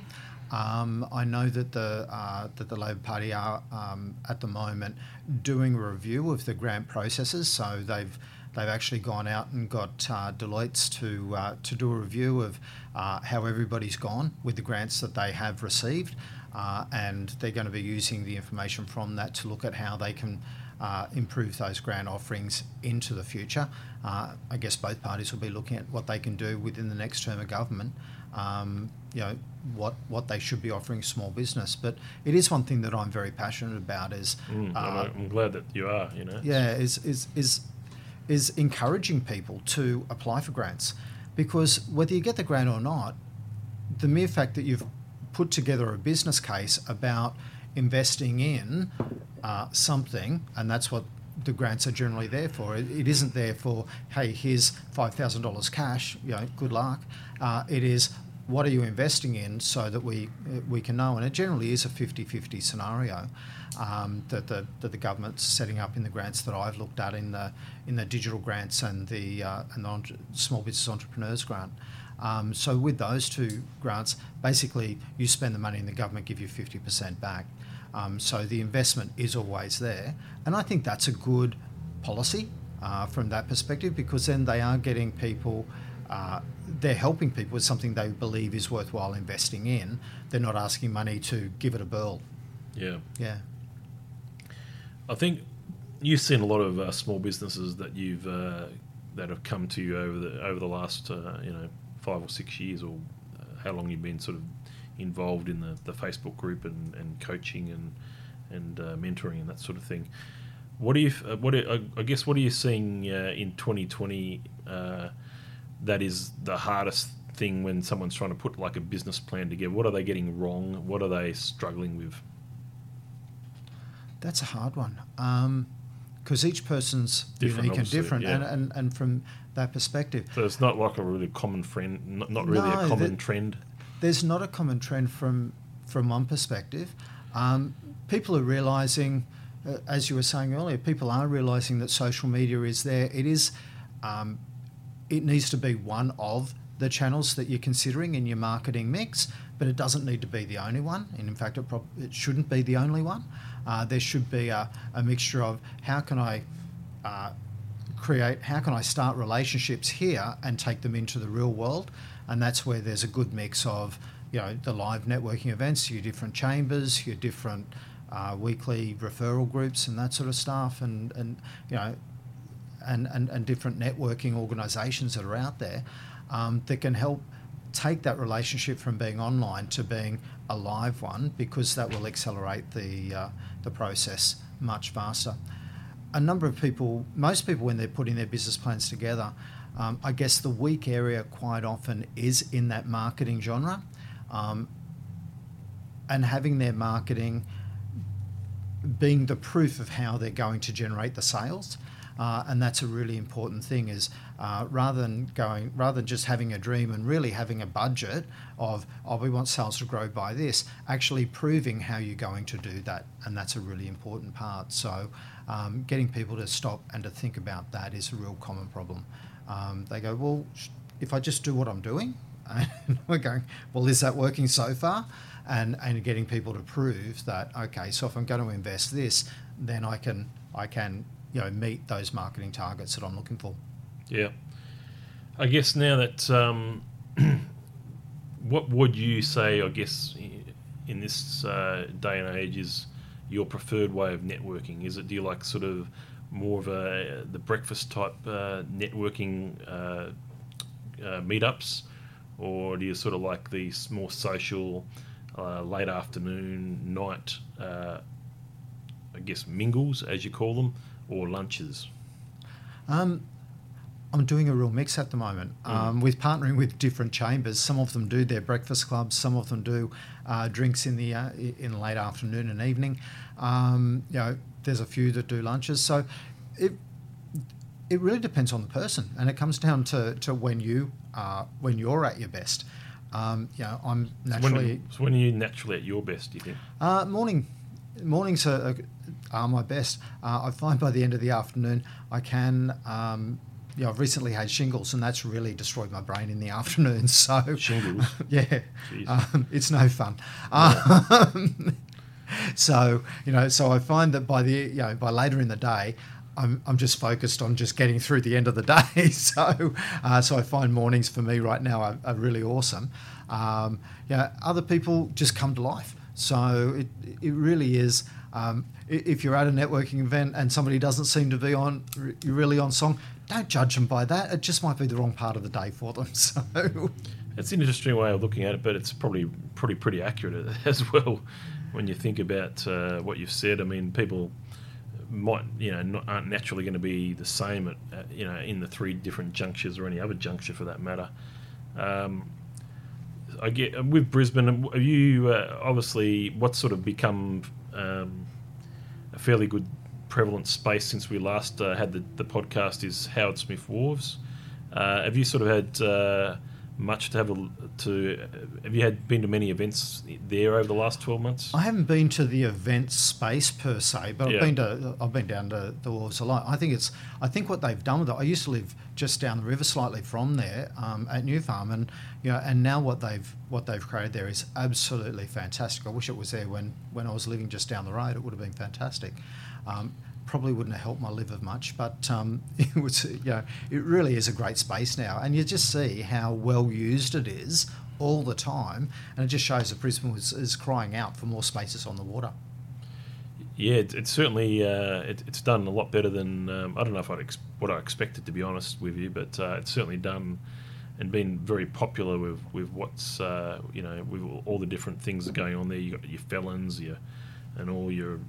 um, I know that the uh, that the Labor Party are um, at the moment doing a review of the grant processes. So they've they've actually gone out and got uh, Deloitte's to uh, to do a review of uh, how everybody's gone with the grants that they have received, uh, and they're going to be using the information from that to look at how they can uh, improve those grant offerings into the future. I guess both parties will be looking at what they can do within the next term of government. Um, you know what what they should be offering small business, but it is one thing that I'm very passionate about. Is Mm, uh, I'm, glad that you are. You know. yeah, is is is is encouraging people to apply for grants, because whether you get the grant or not, the mere fact that you've put together a business case about investing in uh, something, and that's what the grants are generally there for. It, it isn't there for, hey, here's five thousand dollars cash. You know, good luck. Uh, it is what are you investing in so that we we can know, and it generally is a 50-50 scenario um, that the that the government's setting up in the grants that I've looked at in the in the digital grants and the uh, and the entre- small business entrepreneurs grant. Um, so with those two grants, basically you spend the money and the government give you 50% back. Um, so the investment is always there, and I think that's a good policy uh, from that perspective because then they are getting people. Uh, they're helping people with something they believe is worthwhile investing in. They're not asking money to give it a burl. Yeah. Yeah. I think you've seen a lot of uh, small businesses that you've uh, that have come to you over the over the last uh, you know five or six years, or uh, how long you've been sort of involved in the, the Facebook group and, and coaching and and uh, mentoring and that sort of thing. What do you uh, what I- guess what are you seeing uh, in 2020 uh, that is the hardest thing when someone's trying to put like a business plan together? What are they getting wrong? What are they struggling with? That's a hard one because each person's Different, unique and different, yeah. and, and, and from that perspective, So it's not like a really common friend, not, not really No, a common that- trend. there's not a common trend from from one perspective. Um, people are realizing, uh, as you were saying earlier, people are realizing that social media is there. It is, um, it needs to be one of the channels that you're considering in your marketing mix, but it doesn't need to be the only one. And in fact, it, prob- it shouldn't be the only one. Uh, there should be a, a mixture of how can I uh, create how can I start relationships here and take them into the real world and that's where there's a good mix of you know the live networking events your different chambers your different uh, weekly referral groups and that sort of stuff and and you know and, and, and different networking organisations that are out there um, that can help take that relationship from being online to being a live one because that will accelerate the uh, the process much faster. A number of people, most people, when they're putting their business plans together, um, I guess the weak area quite often is in that marketing genre, um, and having their marketing being the proof of how they're going to generate the sales. Uh, and that's a really important thing is uh, rather than going rather than just having a dream and really having a budget of oh we want sales to grow by this actually proving how you're going to do that. And that's a really important part. So um, getting people to stop and to think about that is a real common problem. Um, they go well if i just do what i'm doing and we're going well is that working so far? And and getting people to prove that okay so if i'm going to invest this then i can i can you know meet those marketing targets that I'm looking for. Yeah, I guess now that um, what would you say? I guess in this uh, day and age is your preferred way of networking? Is it do you like sort of more of a the breakfast type uh, networking uh, uh meetups, or do you sort of like these more social uh, late afternoon night? Uh, I guess mingles, as you call them, or lunches? Um, I'm doing a real mix at the moment mm. um, with partnering with different chambers. Some of them do their breakfast clubs. Some of them do uh, drinks in the uh, in late afternoon and evening. Um, you know, there's a few that do lunches. So it it really depends on the person, and it comes down to, to when you uh, when you're at your best. Um, you know, I'm naturally. So when, so when, are you naturally at your best? Do you think? Uh, morning mornings are, are my best. Uh, I find by the end of the afternoon, I can. Um, you know, I've recently had shingles, and that's really destroyed my brain in the afternoon. So shingles, yeah, um, it's no fun. Um, so you know, so I find that by the you know by later in the day, I'm, I'm just focused on just getting through the end of the day. so, uh, so I find mornings for me right now are, are really awesome. Um, yeah, other people just come to life. So it, it really is. Um, if you're at a networking event and somebody doesn't seem to be on you're really on song, don't judge them by that. It just might be the wrong part of the day for them. So it's an interesting way of looking at it, but it's probably pretty pretty accurate as well when you think about uh, what you've said. I mean, people might you know not, aren't naturally going to be the same at, uh, you know in the three different junctures or any other juncture for that matter. Um, I get with Brisbane. Have you uh, obviously what's sort of become um, a fairly good prevalent space since we last uh, had the, the podcast is Howard Smith Wharves. Uh, have you sort of had uh, much to have a, to have you had been to many events there over the last 12 months? I haven't been to the event space per se but yeah. i've been to i've been down to the wharves a lot. I think it's i think what they've done with it i used to live just down the river slightly from there um, at new farm and you know and now what they've what they've created there is absolutely fantastic. I wish it was there when when i was living just down the road it would have been fantastic. Um, probably wouldn't have helped my liver much, but um, it was, you know, it really is a great space now, and you just see how well used it is all the time, and it just shows that Brisbane was, is crying out for more spaces on the water. Yeah, it, it's certainly uh, it, it's done a lot better than um, I don't know if I'd ex- what I expected to be honest with you, but uh, it's certainly done and been very popular with with what's uh, you know with all the different things that are going on there. You got your felons, your and all your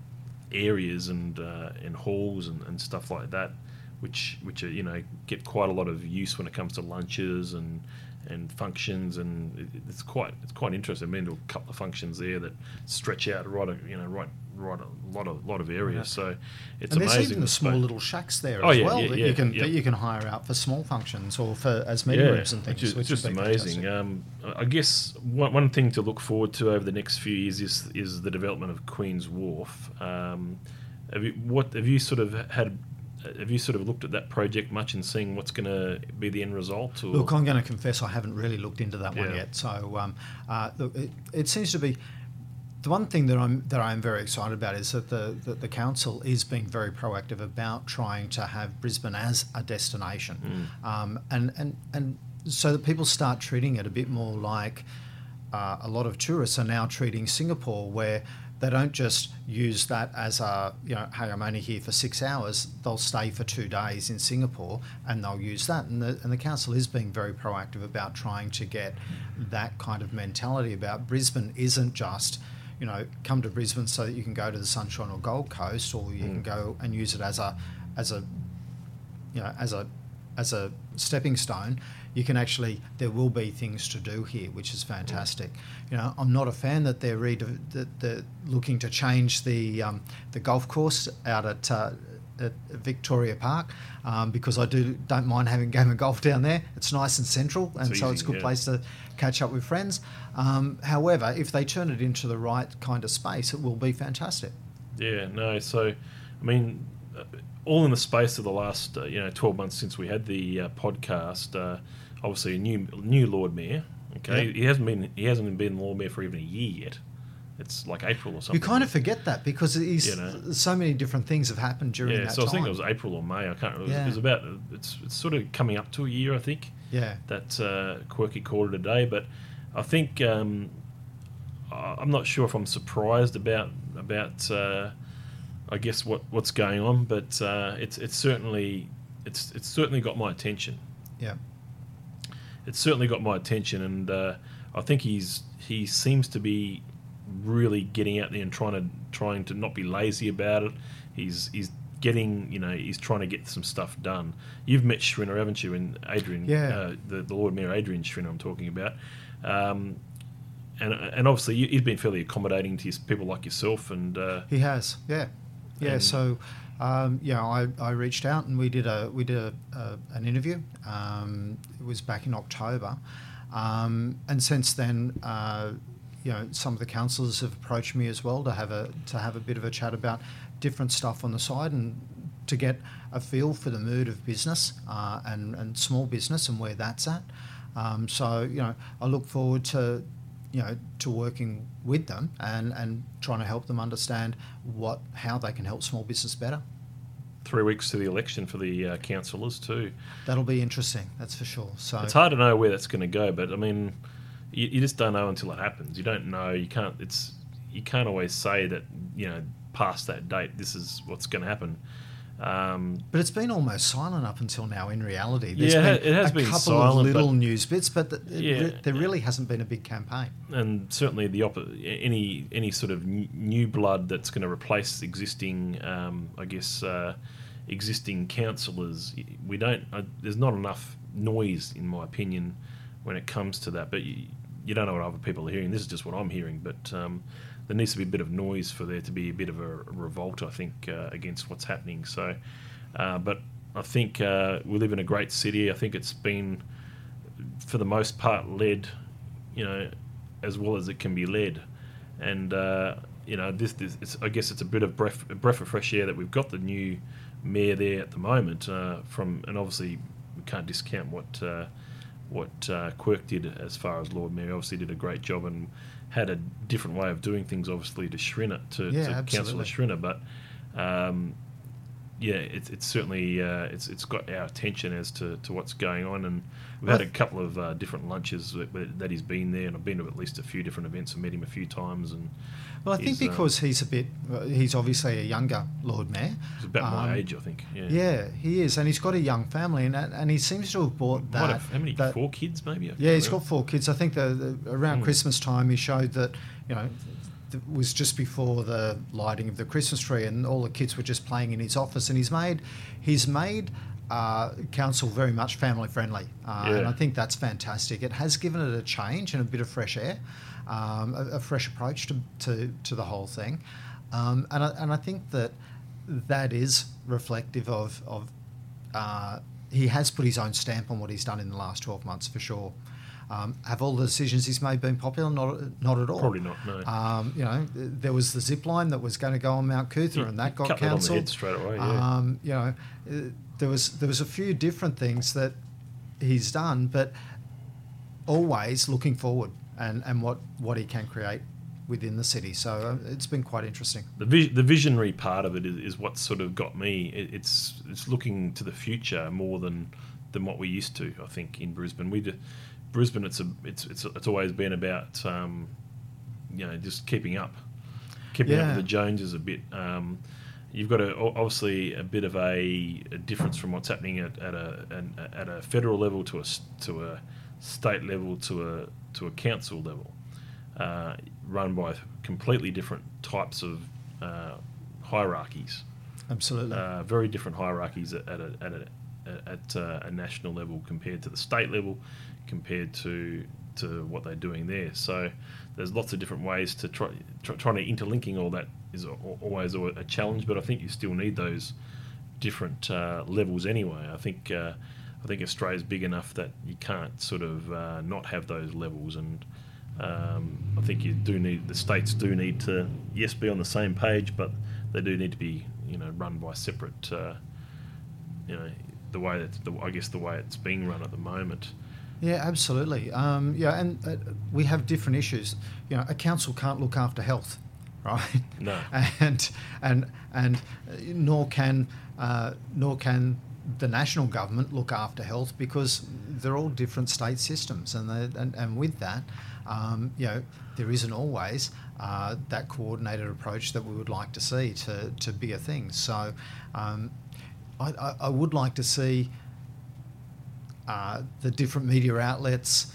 areas and uh, and halls and, and stuff like that, which which are, you know get quite a lot of use when it comes to lunches and and functions and it's quite it's quite interesting. Been to a couple of functions there that stretch out right you know right right a lot of lot of areas. Yeah. So it's and amazing. There's even the small little shacks there oh, as yeah, well yeah, that you can that you can hire out for small functions or for as meeting rooms and things. Which is, which just amazing. Um, I guess one, one thing to look forward to over the next few years is is the development of Queen's Wharf. Um, have you, what have you sort of had have you sort of looked at that project much and seeing what's going to be the end result? Or? Look, I'm going to confess I haven't really looked into that yeah. one yet. So, um, uh, look, it, it, seems to be the one thing that I'm that I'm very excited about is that the, that the council is being very proactive about trying to have Brisbane as a destination, mm. um, and and and so that people start treating it a bit more like uh, a lot of tourists are now treating Singapore, where they don't just use that as a you know hey I'm only here for six hours they'll stay for two days in Singapore and they'll use that. And the, and the council is being very proactive about trying to get that kind of mentality about Brisbane isn't just you know come to Brisbane so that you can go to the Sunshine or Gold Coast or you can mm. go and use it as a as a you know as a as a stepping stone you can actually there will be things to do here which is fantastic you know i'm not a fan that they're re- that they're looking to change the um, the golf course out at uh, at Victoria Park um, because I do don't mind having a game of golf down there. It's nice and central, and It's so easy, it's a good yeah. place to catch up with friends. Um, however, if they turn it into the right kind of space, it will be fantastic. Yeah, no. So, I mean, uh, all in the space of the last uh, you know twelve months since we had the uh, podcast. Uh, obviously, a new new Lord Mayor. Okay, Yeah. he hasn't been he hasn't been Lord Mayor for even a year yet. It's like April or something. You kind of forget that because You know. so many different things have happened during yeah. that So I time. think it was April or May. I can't. remember. Yeah. it was about. It's it's sort of coming up to a year. I think. yeah, that uh, quirky quarter today. But I think um, I- I'm not sure if I'm surprised about about uh, I guess what, what's going on, but uh, it's it's certainly it's it's certainly got my attention. yeah, It's certainly got my attention, and uh, I think he's he seems to be really getting out there and trying to trying to not be lazy about it. He's he's getting you know he's trying to get some stuff done. You've met Schrinner, haven't you? And Adrian, Yeah. uh, the, the Lord Mayor Adrian Schrinner, I'm talking about. Um, and, and obviously he's been fairly accommodating to his people like yourself, and uh, he has. Yeah, yeah. So, um, yeah, I, I reached out and we did a we did a, a, an interview. Um, it was back in October, um, and since then, uh, you know, some of the councillors have approached me as well to have a to have a bit of a chat about different stuff on the side and to get a feel for the mood of business uh, and and small business and where that's at. Um, so you know, I look forward to you know to working with them and and trying to help them understand what how they can help small business better. three weeks to the election for the uh, councillors too. That'll be interesting, that's for sure. So It's hard to know where that's going to go, but I mean, you, you just don't know until it happens. You don't know. You can't. It's you can't always say that you know past that date this is what's going to happen. Um, But it's been almost silent up until now. In reality, There's Yeah, been it has a been couple silent, of little news bits, but th- it Yeah. re- there really hasn't been a big campaign. and certainly the op- any any sort of new blood that's going to replace existing, um, I guess, uh, existing councillors. We don't. Uh, there's not enough noise, in my opinion, when it comes to that. But you, you don't know what other people are hearing. This is just what I'm hearing. But um, there needs to be a bit of noise for there to be a bit of a revolt. I think uh, against what's happening. So, uh, but I think uh, we live in a great city. I think it's been, for the most part, led, you know, as well as it can be led. And uh, you know, this, this I guess it's a bit of breath, a breath of fresh air that we've got the new mayor there at the moment. Uh, from and obviously we can't discount what uh, what Quirk did as far as Lord Mayor. Obviously did a great job and had a different way of doing things. Obviously to Schrinner to, Yeah, to Councillor. Schrinner, but. Um, yeah, it's, it's certainly uh, it's it's got our attention as to, to what's going on, and we've had a couple of uh, different lunches that, that he's been there, and I've been to at least a few different events and met him a few times, and Well, I think um, because he's a bit, uh, he's obviously a younger Lord Mayor. he's about my Um, age, I think. Yeah, Yeah, he is, and he's got a young family, and and he seems to have bought that. have- how many? that- four kids, maybe. Yeah, he's got four kids. I think the, the around Hmm. Christmas time he showed that you know it was just before the lighting of the Christmas tree, and all the kids were just playing in his office. And he's made he's made uh, council very much family friendly, uh, and I think that's fantastic. It has given it a change and a bit of fresh air, um, a, a fresh approach to, to, to the whole thing, um, and I, and I think that that is reflective of of uh, he has put his own stamp on what he's done in the last 12 months for sure. Um, have all the decisions he's made been popular? Not, not at all. Probably not. No. Um, you know, there was the zip line that was going to go on Mount Coot-tha, and that got cut that on the cancelled. straight away, yeah. Um, you know, uh, there was there was a few different things that he's done, but always looking forward and, and what, what he can create within the city. So uh, it's been quite interesting. the vis- the visionary part of it is, is what sort of got me. It, it's it's looking to the future more than than what we used to. I think in Brisbane, we Brisbane. It's a it's it's it's always been about um, you know just keeping up. keeping up with the Joneses a bit. Um, you've got a, obviously a bit of a, a difference from what's happening at, at a an, at a federal level to a to a state level to a to a council level, uh, run by completely different types of uh, hierarchies. Absolutely. Uh, very different hierarchies at, at, a, at, a, at uh, a national level compared to the state level, compared to to what they're doing there. So there's lots of different ways to try, try trying to interlinking all that is always a challenge. But I think you still need those different uh, levels anyway. I think uh, I think Australia's big enough that you can't sort of uh, not have those levels and. Um, I think you do need the states do need to yes be on the same page, but they do need to be you know run by separate uh, you know the way that the, I guess the way it's being run at the moment. Yeah, absolutely. Um, yeah, and uh, we have different issues. You know, a council can't look after health, right? No. And and and uh, nor can uh, nor can the national government look after health because they're all different state systems, and they, and, and with that, um, you know, there isn't always uh, that coordinated approach that we would like to see to to bigger things. So. Um, I, I, I would like to see uh, the different media outlets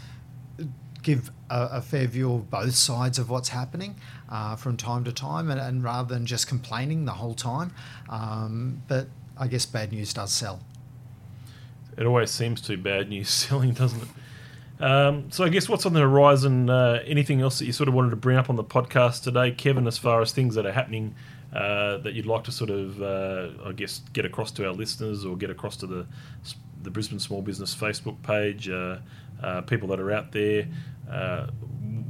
give a, a fair view of both sides of what's happening uh, from time to time, and, and rather than just complaining the whole time. Um, but I guess bad news does sell. It always seems to bad news selling, doesn't it? Um, so I guess what's on the horizon? Uh, anything else that you sort of wanted to bring up on the podcast today, Kevin? As far as things that are happening uh, that you'd like to sort of, uh, I guess, get across to our listeners or get across to the the Brisbane Small Business Facebook page, uh, uh, people that are out there. Uh,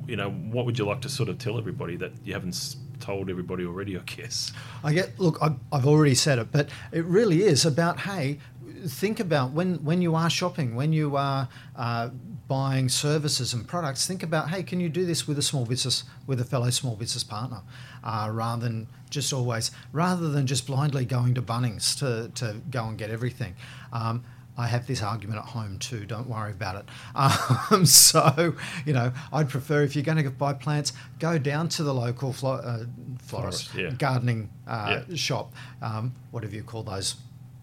you know, what would you like to sort of tell everybody that you haven't told everybody already? I guess. I get look. I've, I've already said it, but it really is about hey, think about when when you are shopping, when you are uh, buying services and products. Think about hey, can you do this with a small business, with a fellow small business partner, uh, rather than just always rather than just blindly going to Bunnings to to go and get everything. Um, I have this argument at home too. Don't worry about it. Um, so, you know, I'd prefer if you're going to buy plants, go down to the local flo- uh, florist, Florist, yeah. gardening uh, Yeah. shop, um, whatever you call those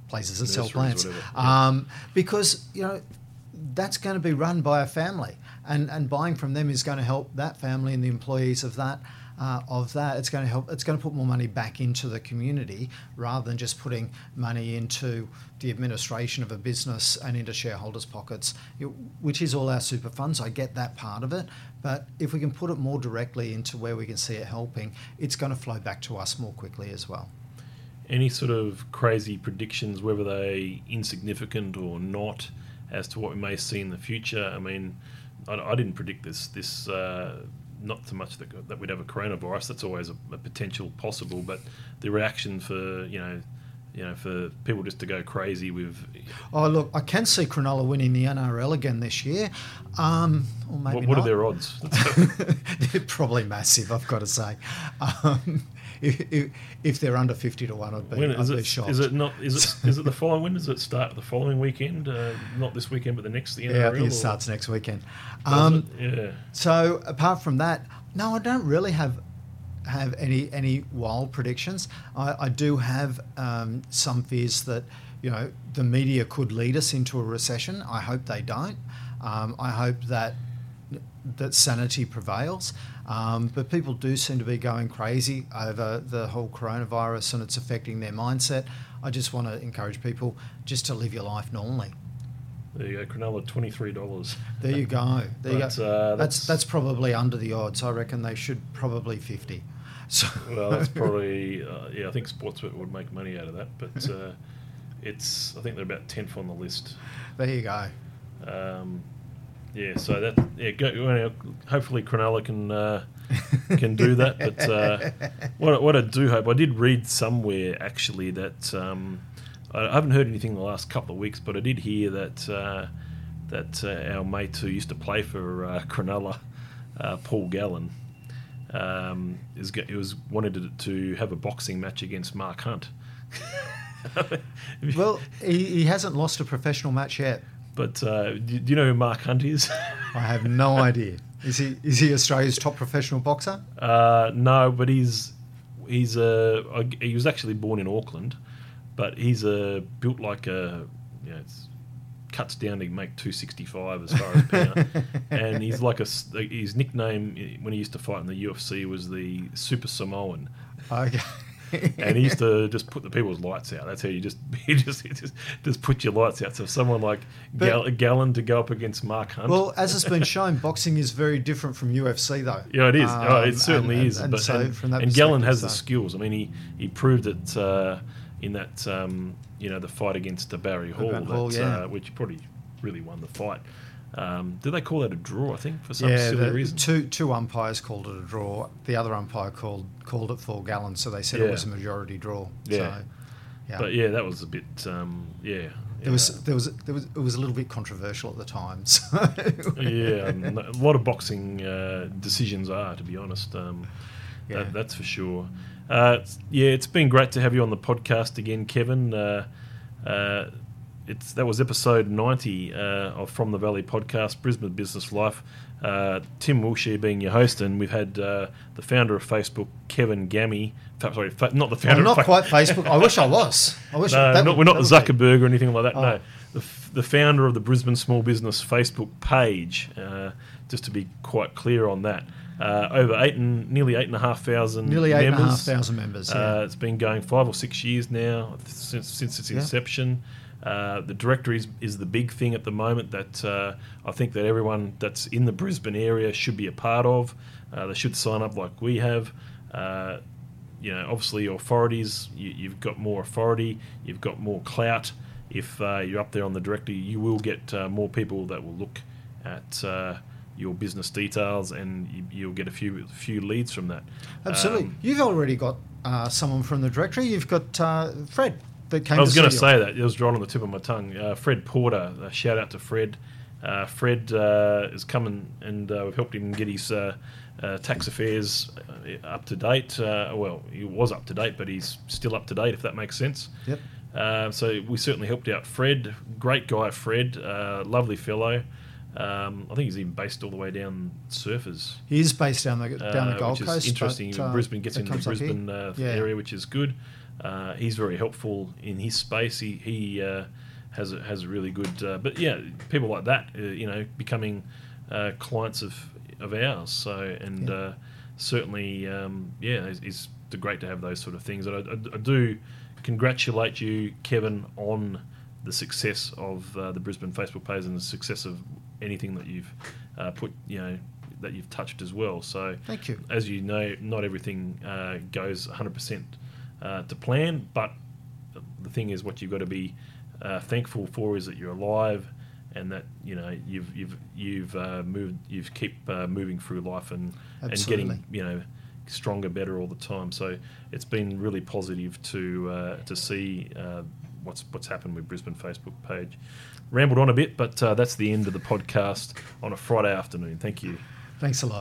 places that sell plants, yeah. um, because you know that's going to be run by a family, and and buying from them is going to help that family and the employees of that. Uh, of that, it's going to help. It's going to put more money back into the community rather than just putting money into the administration of a business and into shareholders' pockets, which is all our super funds. I get that part of it, but if we can put it more directly into where we can see it helping, it's going to flow back to us more quickly as well. Any sort of crazy predictions, whether they insignificant or not, as to what we may see in the future? I mean, I, I didn't predict this. This uh, not so much that, that we'd have a coronavirus. That's always a, a potential possible, but the reaction for you know, you know, for people just to go crazy with Oh, look, I can see Cronulla winning the NRL again this year. Um, or maybe what, what are their odds? they're probably massive, I've got to say. Um, if, if, if they're under 50 to 1, I'd be, When I'd is be it? shocked. Is it not? Is it? Is it the following? When does it start? The following weekend? Uh, not this weekend, but the next. The NRL, yeah, I think it starts next weekend. Um, it? yeah. So apart from that, no, I don't really have have any any wild predictions. I, I do have um, some fears that you know the media could lead us into a recession. I hope they don't. Um, I hope that that sanity prevails. Um, but people do seem to be going crazy over the whole coronavirus and it's affecting their mindset. I just want to encourage people just to live your life normally. There you go, Cronulla, twenty three dollars. There you go. There you go. uh, that's that's- that's probably under the odds. I reckon they should probably fifty. So Well, that's probably uh, yeah. I think Sportsbet would make money out of that, but uh, it's I think they're about tenth on the list. there you go. Um, yeah, so that yeah. Go, hopefully, Cronulla can uh, can do that. But uh, what what I do hope, I did read somewhere actually that um, I, haven't heard anything in the last couple of weeks, but I did hear that uh, that uh, our mate who used to play for uh, Cronulla, uh, Paul Gallen, um, is he was wanted to, to have a boxing match against Mark Hunt. Well, he, he hasn't lost a professional match yet. but uh, do, do you know who Mark Hunt is? I have no idea. Is he is he Australia's top professional boxer? Uh, no, but he's he's a he was actually born in Auckland, but he's a built like a you know, it's cuts down to make 265 as far as pound, and he's like a his nickname when he used to fight in the UFC was the Super Samoan. Okay. and he used to just put the people's lights out. That's how you just you just you just, just put your lights out. So someone like Gal- Gallen to go up against Mark Hunt. Well, as it's been shown, boxing is very different from UFC, though. Yeah, it is. Um, oh, it certainly and, is. And, but so and, from that and Gallen has so. the skills. I mean, he he proved it uh, in that um, you know the fight against the Barry Hall, that, Hall yeah. uh, which probably really won the fight. Um, did they call that a draw? I think for some yeah, silly the, reason. Two two umpires called it a draw. The other umpire called called it for Gallen, so they said Yeah. it was a majority draw. Yeah. So, yeah. But yeah, that was a bit. Um, yeah. There was there was there was it was a little bit controversial at the time. So yeah, a lot of boxing uh, decisions are, to be honest. Um, Yeah. that, that's for sure. Uh, yeah, it's been great to have you on the podcast again, Kevin. Uh, uh, it's that was episode ninety uh, of From the Valley podcast, Brisbane Business Life. Uh, Tim Wilshire being your host, and we've had uh, the founder of Facebook, Kevin Gammie. fa- Sorry, fa- not the founder. I'm of not Fa- quite Facebook. I wish I was. I wish. no, not, would- we're not would be- Zuckerberg or anything like that. Oh. No, the, f- the founder of the Brisbane Small Business Facebook page. Uh, just to be quite clear on that, uh, over eight and nearly eight and a half thousand Nearly eight and a half members. thousand members. Yeah. Uh, it's been going five or six years now since since its Yeah. inception. Uh, the directory is, is the big thing at the moment that uh, I think that everyone that's in the Brisbane area should be a part of. Uh, they should sign up like we have. Uh, you know, obviously, authorities, you, you've got more authority, you've got more clout. If uh, you're up there on the directory, you will get uh, more people that will look at uh, your business details, and you, you'll get a few few leads from that. Absolutely. Um, You've already got uh, someone from the directory. You've got uh, Fred that came. I was going to say that. It was right on the tip of my tongue. Uh, Fred Porter. Uh, shout out to Fred. Uh, Fred uh, is coming, and uh, we've helped him get his uh, uh, tax affairs up to date. Uh, well, he was up to date, but he's still up to date, if that makes sense. Yep. Uh, so we certainly helped out Fred. Great guy, Fred. Uh, lovely fellow. Um, I think he's even based all the way down Surfers. He is based down the down the Uh, Gold which Coast. is interesting. but, uh, Brisbane gets into the comes up here. Brisbane uh, Yeah. area, which is good. Uh, he's very helpful in his space. He he uh, has a, has a really good. Uh, but yeah, people like that, uh, you know, becoming uh, clients of of ours. So and Yeah. uh, certainly, um, yeah, it's, it's great to have those sort of things. And I, I, I do congratulate you, Kevin, on the success of uh, the Brisbane Facebook page and the success of anything that you've uh, put, you know, that you've touched as well. So Thank you. as you know, not everything uh, goes 100% uh, to plan, but the thing is, what you've got to be uh, thankful for is that you're alive, and that you know you've you've you've uh, moved, you've keep uh, moving through life and and getting you know stronger, better all the time. So it's been really positive to uh, to see uh, what's what's happened with Brisbane Facebook page. Rambled on a bit, but uh, that's the end of the podcast on a Friday afternoon. Thank you. Thanks a lot.